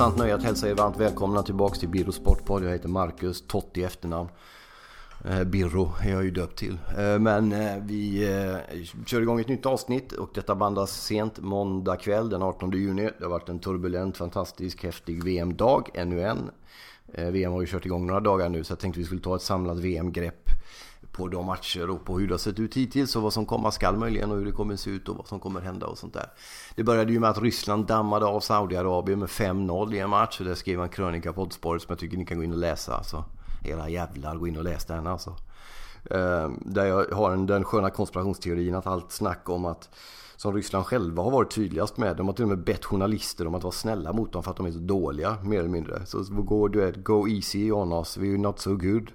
Sant nöje att hälsa er varmt välkomna tillbaks till Birro Sportpodd. Jag heter Marcus, Totti i efternamn. Eh, Birro är jag ju döpt till. Eh, men eh, vi kör igång ett nytt avsnitt och detta bandas sent måndag kväll den 18 juni. Det har varit en turbulent, fantastisk, häftig VM-dag, ännu en. VM har ju kört igång några dagar nu så jag tänkte vi skulle ta ett samlat VM-grepp på de matcher och på hur det har sett ut hittills och vad som komma skall möjligen och hur det kommer se ut och vad som kommer hända och sånt där. Det började ju med att Ryssland dammade av Saudiarabien med 5-0 i en match och det skrev en krönika på Oddsport som jag tycker ni kan gå in och läsa. Alltså, era jävlar, gå in och läs den alltså. Ehm, där jag har den sköna konspirationsteorin att allt snack om att som Ryssland själva har varit tydligast med. De har till och med bett journalister om att vara snälla mot dem för att de är så dåliga, mer eller mindre. Så gå, du vet, go easy on us, we're not so good.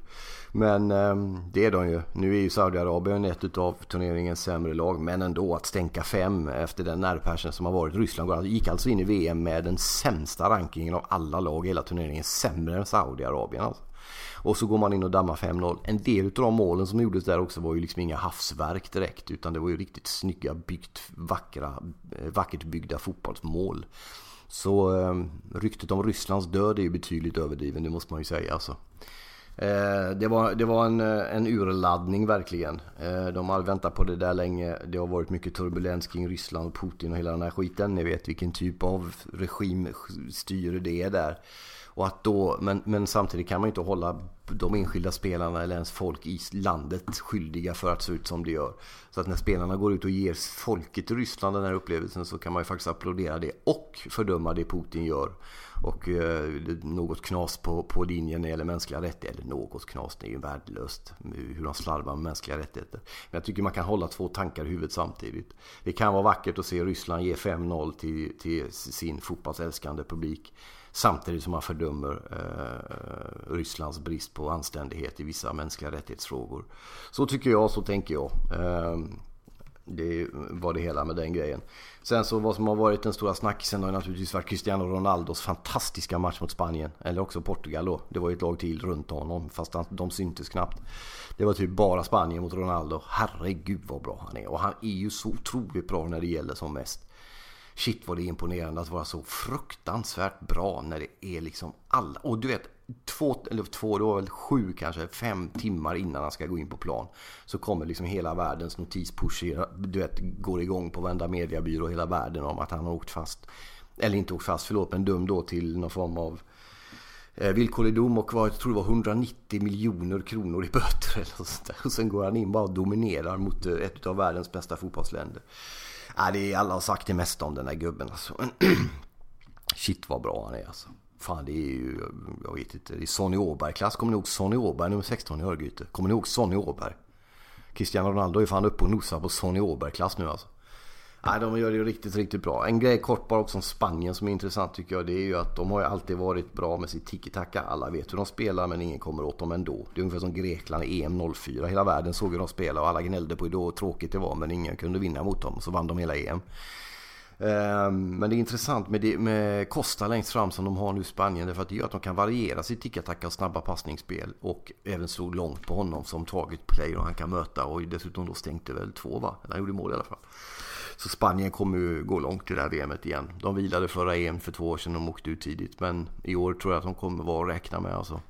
Men eh, det är de ju. Nu är ju Saudiarabien ett utav turneringens sämre lag. Men ändå att stänka fem efter den nervpärsen som har varit. Ryssland gick alltså in i VM med den sämsta rankingen av alla lag i hela turneringen. Sämre än Saudiarabien alltså. Och så går man in och dammar 5-0. En del av de målen som gjordes där också var ju liksom inga havsverk direkt. Utan det var ju riktigt snygga, byggt, vackra, eh, vackert byggda fotbollsmål. Så eh, ryktet om Rysslands död är ju betydligt överdriven, det måste man ju säga alltså. Eh, det var, det var en, eh, en urladdning verkligen. Eh, de har väntat på det där länge. Det har varit mycket turbulens kring Ryssland och Putin och hela den här skiten. Ni vet vilken typ av regim styr det är där. Och att då, men, men samtidigt kan man inte hålla de enskilda spelarna eller ens folk i landet skyldiga för att se ut som det gör. Så att när spelarna går ut och ger folket i Ryssland den här upplevelsen så kan man ju faktiskt applådera det och fördöma det Putin gör. Och eh, något knas på, på linjen när det gäller mänskliga rättigheter. Eller något knas, det är ju värdelöst hur de slarvar med mänskliga rättigheter. Men jag tycker man kan hålla två tankar i huvudet samtidigt. Det kan vara vackert att se Ryssland ge 5-0 till, till sin fotbollsälskande publik. Samtidigt som man fördömer eh, Rysslands brist på anständighet i vissa mänskliga rättighetsfrågor. Så tycker jag, så tänker jag. Eh, det var det hela med den grejen. Sen så vad som har varit den stora snackisen har naturligtvis varit Cristiano Ronaldos fantastiska match mot Spanien. Eller också Portugal då. Det var ju ett lag till runt honom fast de syntes knappt. Det var typ bara Spanien mot Ronaldo. Herregud vad bra han är. Och han är ju så otroligt bra när det gäller som mest. Shit vad det är imponerande att vara så fruktansvärt bra när det är liksom alla. Och du vet, två, eller två, det var väl sju kanske, fem timmar innan han ska gå in på plan. Så kommer liksom hela världens notispush, du vet, går igång på varenda mediebyrå hela världen om att han har åkt fast. Eller inte åkt fast, förlåt, men dömd då till någon form av eh, villkorlig dom och var, jag tror det var 190 miljoner kronor i böter eller sånt där. Och sen går han in bara och dominerar mot eh, ett av världens bästa fotbollsländer. Ja, det är, alla har sagt det mesta om den här gubben alltså. Shit vad bra han är alltså. Fan det är ju, jag vet inte, det är Sonny Åberg-klass. Kommer ni ihåg Sonny Åberg nummer 16 i Örgryte? Kommer ni ihåg Sonny Åberg? Cristiano Ronaldo är fan uppe och nosar på Sonny Åberg-klass nu alltså. Nej, de gör det ju riktigt, riktigt bra. En grej kort bara också om Spanien som är intressant tycker jag. Det är ju att de har ju alltid varit bra med sitt tiki-taka. Alla vet hur de spelar men ingen kommer åt dem ändå. Det är ungefär som Grekland i EM 04. Hela världen såg hur de spelade och alla gnällde på hur tråkigt det var men ingen kunde vinna mot dem. Så vann de hela EM. Ehm, men det är intressant med, det, med Costa längst fram som de har nu i Spanien. Därför att det gör att de kan variera sitt tiki-taka och snabba passningsspel. Och även slå långt på honom som target player han kan möta. Och dessutom då stänkte väl två va? Eller han gjorde mål i alla fall. Så Spanien kommer ju gå långt i det här VMet igen. De vilade förra EM för två år sedan. De åkte ut tidigt. Men i år tror jag att de kommer vara att räkna med alltså.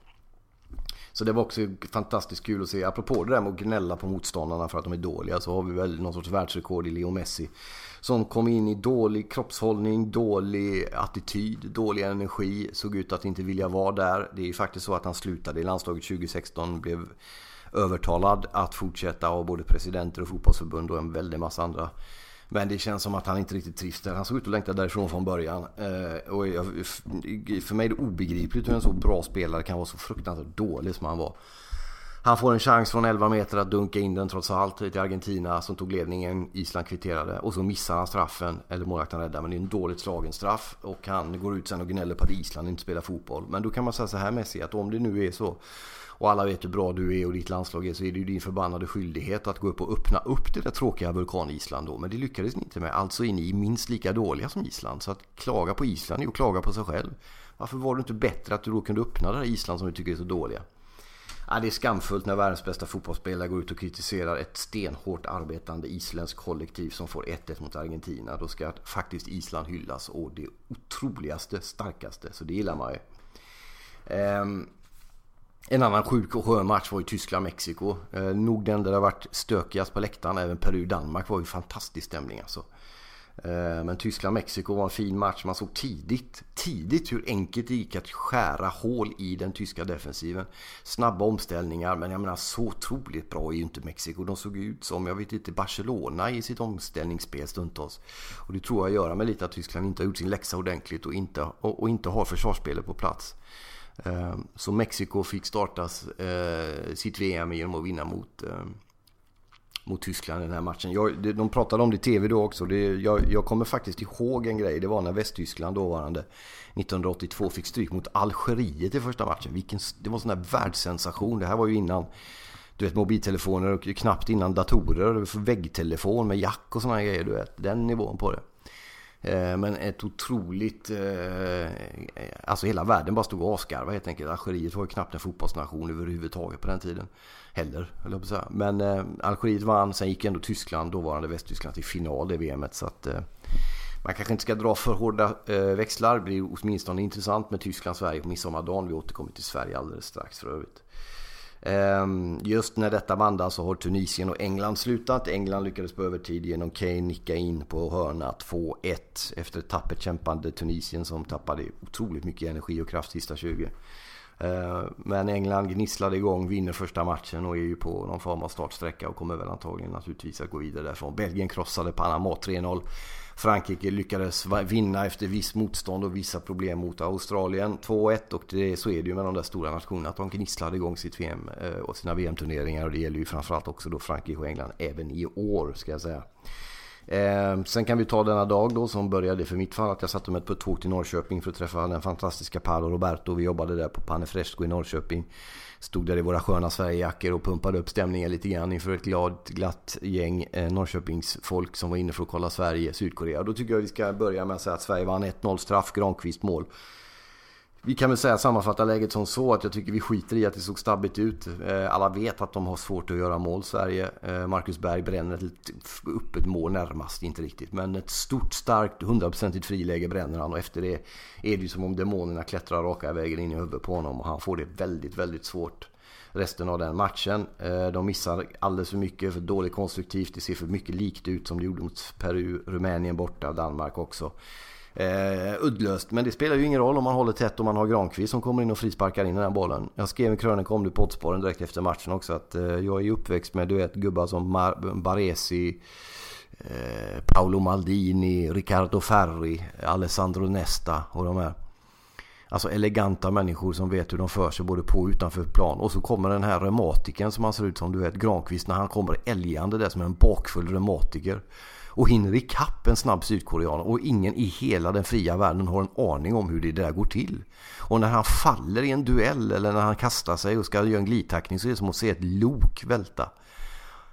Så det var också fantastiskt kul att se. Apropå det där med att gnälla på motståndarna för att de är dåliga så har vi väl någon sorts världsrekord i Leo Messi. Som kom in i dålig kroppshållning, dålig attityd, dålig energi. Såg ut att inte vilja vara där. Det är ju faktiskt så att han slutade i landslaget 2016. Blev övertalad att fortsätta av både presidenter och fotbollsförbund och en väldig massa andra men det känns som att han inte riktigt trivs där. Han såg ut att längta därifrån från början. Eh, och för mig är det obegripligt hur en så bra spelare kan vara så fruktansvärt dålig som han var. Han får en chans från 11 meter att dunka in den trots allt till Argentina som tog ledningen. Island kvitterade och så missar han straffen. Eller målvakten räddar men det är en dåligt slagen straff. Och han går ut sen och gnäller på att Island inte spelar fotboll. Men då kan man säga så här Messi att om det nu är så och alla vet hur bra du är och ditt landslag är så är det ju din förbannade skyldighet att gå upp och öppna upp det där tråkiga vulkan-Island då. Men det lyckades ni inte med. Alltså är ni minst lika dåliga som Island. Så att klaga på Island är att klaga på sig själv. Varför var det inte bättre att du då kunde öppna det där Island som du tycker är så dåliga? Ja, det är skamfullt när världens bästa fotbollsspelare går ut och kritiserar ett stenhårt arbetande isländskt kollektiv som får 1-1 mot Argentina. Då ska faktiskt Island hyllas och det otroligaste, starkaste. Så det gillar man ju. Ehm, en annan sjuk och skön match var ju Tyskland-Mexiko. Eh, nog den där det varit stökigast på läktaren. Även Peru-Danmark var ju fantastisk stämning alltså. Eh, men Tyskland-Mexiko var en fin match. Man såg tidigt, tidigt hur enkelt det gick att skära hål i den tyska defensiven. Snabba omställningar, men jag menar så otroligt bra är ju inte Mexiko. De såg ut som, jag vet inte, Barcelona i sitt omställningsspel stundtals. Och det tror jag gör med lite att Tyskland inte har gjort sin läxa ordentligt och inte, och, och inte har försvarsspelet på plats. Ehm, så Mexiko fick starta eh, sitt VM genom att vinna mot, ehm, mot Tyskland i den här matchen. Jag, de pratade om det i TV då också. Det, jag, jag, kommer faktiskt ihåg en grej. Det var när Västtyskland dåvarande 1982 fick stryk mot Algeriet i första matchen. Vilken, det var en sån där världssensation. Det här var ju innan du vet, mobiltelefoner och knappt innan datorer. Väggtelefon med jack och såna grejer. Du vet, den nivån på det. Eh, men ett otroligt... Eh, alltså hela världen bara stod och asgarvade helt enkelt. Algeriet var ju knappt en fotbollsnation överhuvudtaget på den tiden. Heller, höll jag på att säga. Men eh, Algeriet vann, sen gick ändå Tyskland, dåvarande Västtyskland, till final i VMet. Så att man kanske inte ska dra för hårda växlar. Det blir åtminstone intressant med Tyskland-Sverige på midsommardagen. Vi återkommer till Sverige alldeles strax för övrigt. Ehm, just när detta band så har Tunisien och England slutat. England lyckades på övertid genom Kane nicka in på hörna 2-1 efter ett tappert kämpande Tunisien som tappade otroligt mycket energi och kraft sista 20. Eh, men England gnisslade igång, vinner första matchen och är ju på någon form av startsträcka och kommer väl antagligen naturligtvis att gå vidare därifrån. Belgien krossade Panama 3-0. Frankrike lyckades vinna efter viss motstånd och vissa problem mot Australien. 2-1 och det, så är det ju med de där stora nationerna att de gnisslade igång sitt VM eh, och sina VM-turneringar och det gäller ju framförallt också då Frankrike och England även i år ska jag säga. Eh, sen kan vi ta denna dag då som började för mitt fall att jag satte mig på ett tåg till Norrköping för att träffa den fantastiska Paolo Roberto. Vi jobbade där på Pane Fresco i Norrköping. Stod där i våra sköna Sverigejackor och pumpade upp stämningen lite grann inför ett glad, glatt gäng eh, Norrköpingsfolk som var inne för att kolla Sverige, Sydkorea. Och Då tycker jag vi ska börja med att säga att Sverige vann 1-0 straff, Granqvist mål. Vi kan väl säga sammanfatta läget som så att jag tycker vi skiter i att det såg stabbigt ut. Eh, alla vet att de har svårt att göra mål Sverige. Eh, Marcus Berg bränner ett öppet mål närmast, inte riktigt. Men ett stort, starkt, hundraprocentigt friläge bränner han och efter det är det ju som om demonerna klättrar raka vägen in i huvudet på honom och han får det väldigt, väldigt svårt resten av den matchen. Eh, de missar alldeles för mycket, för dåligt konstruktivt. Det ser för mycket likt ut som det gjorde mot Peru, Rumänien borta, Danmark också. Eh, uddlöst, men det spelar ju ingen roll om man håller tätt och man har Granqvist som kommer in och frisparkar in den här bollen. Jag skrev en krönika om det på Oddsporren direkt efter matchen också att eh, jag är uppväxt med du vet gubbar som Mar Baresi, eh, Paolo Maldini, Riccardo Ferri, Alessandro Nesta och de här. Alltså eleganta människor som vet hur de för sig både på och utanför plan. Och så kommer den här reumatiken som han ser ut som, du vet Granqvist när han kommer älgande där som en bakfull reumatiker och hinner ikapp en snabb sydkorean och ingen i hela den fria världen har en aning om hur det där går till. Och när han faller i en duell eller när han kastar sig och ska göra en glidtackning så är det som att se ett lok välta.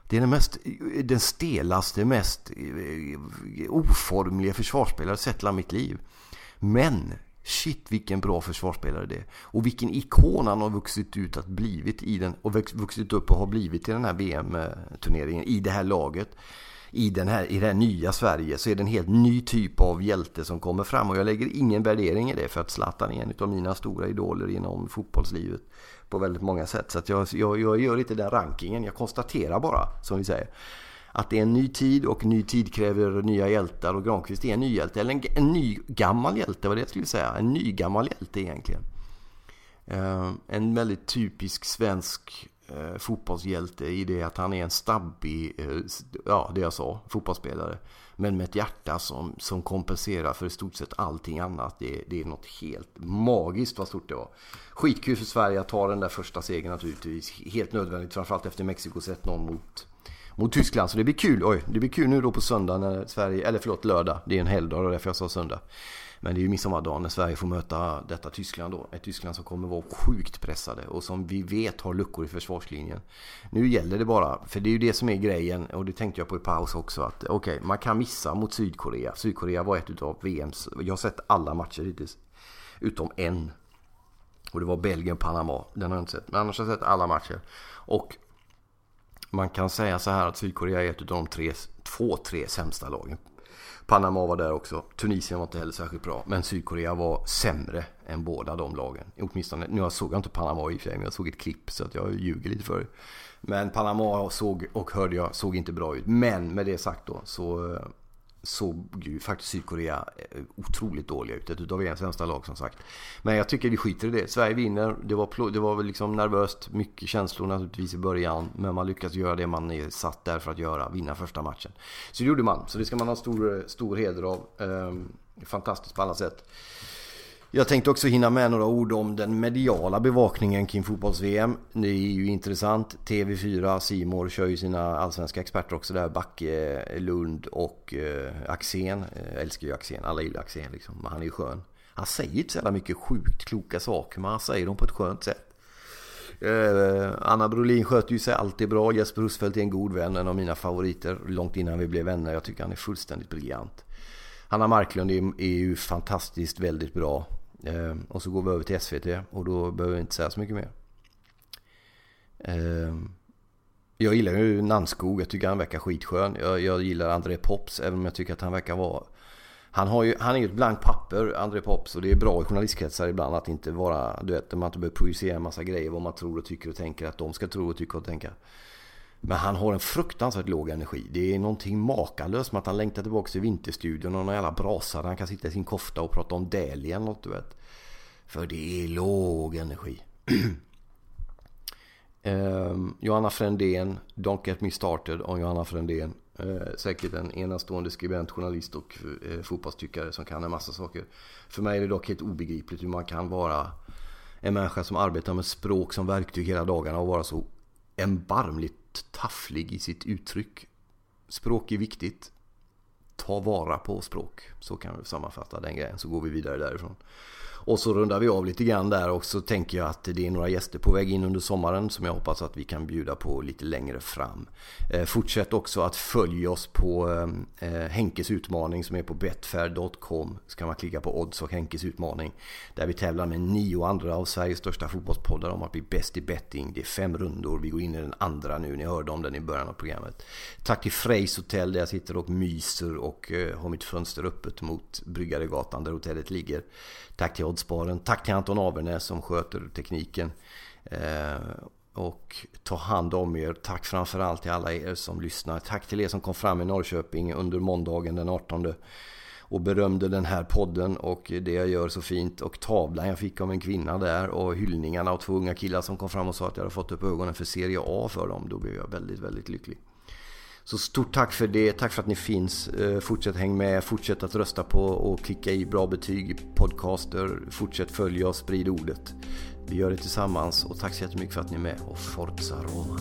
Det är den, mest, den stelaste, mest eh, oformliga försvarsspelare jag sett i mitt liv. Men Shit vilken bra försvarsspelare det är. Och vilken ikon han har vuxit ut att blivit i den och vuxit upp och har blivit i den här VM-turneringen i det här laget. I, den här, I det här nya Sverige så är det en helt ny typ av hjälte som kommer fram och jag lägger ingen värdering i det för att Zlatan är en av mina stora idoler inom fotbollslivet på väldigt många sätt. Så att jag, jag, jag gör inte den rankingen, jag konstaterar bara som vi säger att det är en ny tid och ny tid kräver nya hjältar och Granqvist är en ny hjälte. Eller en, en ny gammal hjälte var det jag skulle säga. En ny gammal hjälte egentligen. Uh, en väldigt typisk svensk uh, fotbollshjälte i det att han är en stabbig, uh, ja det jag sa, fotbollsspelare. Men med ett hjärta som, som kompenserar för i stort sett allting annat. Det, det är något helt magiskt vad stort det var. Skitkul för Sverige att ta den där första segern naturligtvis. Helt nödvändigt framförallt efter Mexikos 1-0 mot mot Tyskland. Så det blir kul. Oj, det blir kul nu då på söndag när Sverige, eller förlåt lördag. Det är en helgdag och därför jag sa söndag. Men det är ju midsommardagen när Sverige får möta detta Tyskland då. Ett Tyskland som kommer vara sjukt pressade och som vi vet har luckor i försvarslinjen. Nu gäller det bara, för det är ju det som är grejen och det tänkte jag på i paus också att okej, okay, man kan missa mot Sydkorea. Sydkorea var ett utav VMs, jag har sett alla matcher hittills. Utom en. Och det var Belgien-Panama. Den har jag inte sett. Men annars har jag sett alla matcher. Och man kan säga så här att Sydkorea är ett av de tre, två, tre sämsta lagen. Panama var där också. Tunisien var inte heller särskilt bra. Men Sydkorea var sämre än båda de lagen. Åtminstone, nu såg jag inte Panama i och för sig, men jag såg ett klipp så att jag ljuger lite för Men Panama såg och hörde jag såg inte bra ut. Men med det sagt då så eh, såg ju faktiskt Sydkorea eh, otroligt dåliga ut. Ett utav EMs sämsta lag som sagt. Men jag tycker vi skiter i det. Sverige vinner. Det var, det var väl liksom nervöst. Mycket känslor naturligtvis i början. Men man lyckas göra det man är satt där för att göra. Vinna första matchen. Så det gjorde man. Så det ska man ha stor, stor heder av. Ehm, fantastiskt på alla sätt. Jag tänkte också hinna med några ord om den mediala bevakningen kring fotbolls-VM. Det är ju intressant. TV4, Simor kör ju sina allsvenska experter också där. Backe, eh, Lund och eh, Axén. Jag älskar ju Axén. Alla gillar Axén liksom. Men han är ju skön. Han säger inte så jävla mycket sjukt kloka saker men han säger dem på ett skönt sätt. Eh, Anna Brolin sköter ju sig alltid bra. Jesper Husfeldt är en god vän, en av mina favoriter. Långt innan vi blev vänner. Jag tycker han är fullständigt briljant. Hanna Marklund är ju fantastiskt väldigt bra. Eh, och så går vi över till SVT och då behöver vi inte säga så mycket mer. Eh, jag gillar ju Nannskog, jag tycker han verkar skitskön. Jag, jag gillar André Pops, även om jag tycker att han verkar vara... Han, har ju, han är ju ett blankt papper, André Pops, och det är bra i journalistkretsar ibland att inte vara... Du vet, man inte behöver projicera en massa grejer vad man tror och tycker och tänker att de ska tro och tycka och tänka. Men han har en fruktansvärt låg energi. Det är någonting makalöst med att han längtar tillbaka till vinterstudion och någon jävla brasa där han kan sitta i sin kofta och prata om Dali eller något du vet. För det är låg energi. eh, Johanna Frändén, Don't Get Me Started om Johanna Frändén. Eh, säkert en enastående skribent, journalist och eh, fotbollstyckare som kan en massa saker. För mig är det dock helt obegripligt hur man kan vara en människa som arbetar med språk som verktyg hela dagarna och vara så erbarmligt tafflig i sitt uttryck. Språk är viktigt. Ta vara på språk. Så kan vi sammanfatta den grejen. Så går vi vidare därifrån. Och så rundar vi av lite grann där och så tänker jag att det är några gäster på väg in under sommaren som jag hoppas att vi kan bjuda på lite längre fram. Eh, fortsätt också att följa oss på eh, eh, Henkes utmaning som är på betfair.com. Så kan man klicka på odds och Henkes utmaning. Där vi tävlar med nio andra av Sveriges största fotbollspoddar om att bli bäst i betting. Det är fem rundor. Vi går in i den andra nu. Ni hörde om den i början av programmet. Tack till Freys Hotel där jag sitter och myser och eh, har mitt fönster öppet mot Bryggaregatan där hotellet ligger. Tack till Oddsparen. Tack till Anton Avernäs som sköter tekniken. Eh, och ta hand om er. Tack framförallt till alla er som lyssnar. Tack till er som kom fram i Norrköping under måndagen den 18 och berömde den här podden och det jag gör så fint och tavlan jag fick av en kvinna där och hyllningarna av två unga killar som kom fram och sa att jag hade fått upp ögonen för Serie A för dem. Då blev jag väldigt, väldigt lycklig. Så stort tack för det. Tack för att ni finns. Eh, fortsätt häng med. Fortsätt att rösta på och klicka i bra betyg i podcaster. Fortsätt följa och sprid ordet. Vi gör det tillsammans och tack så jättemycket för att ni är med och Forza Roma.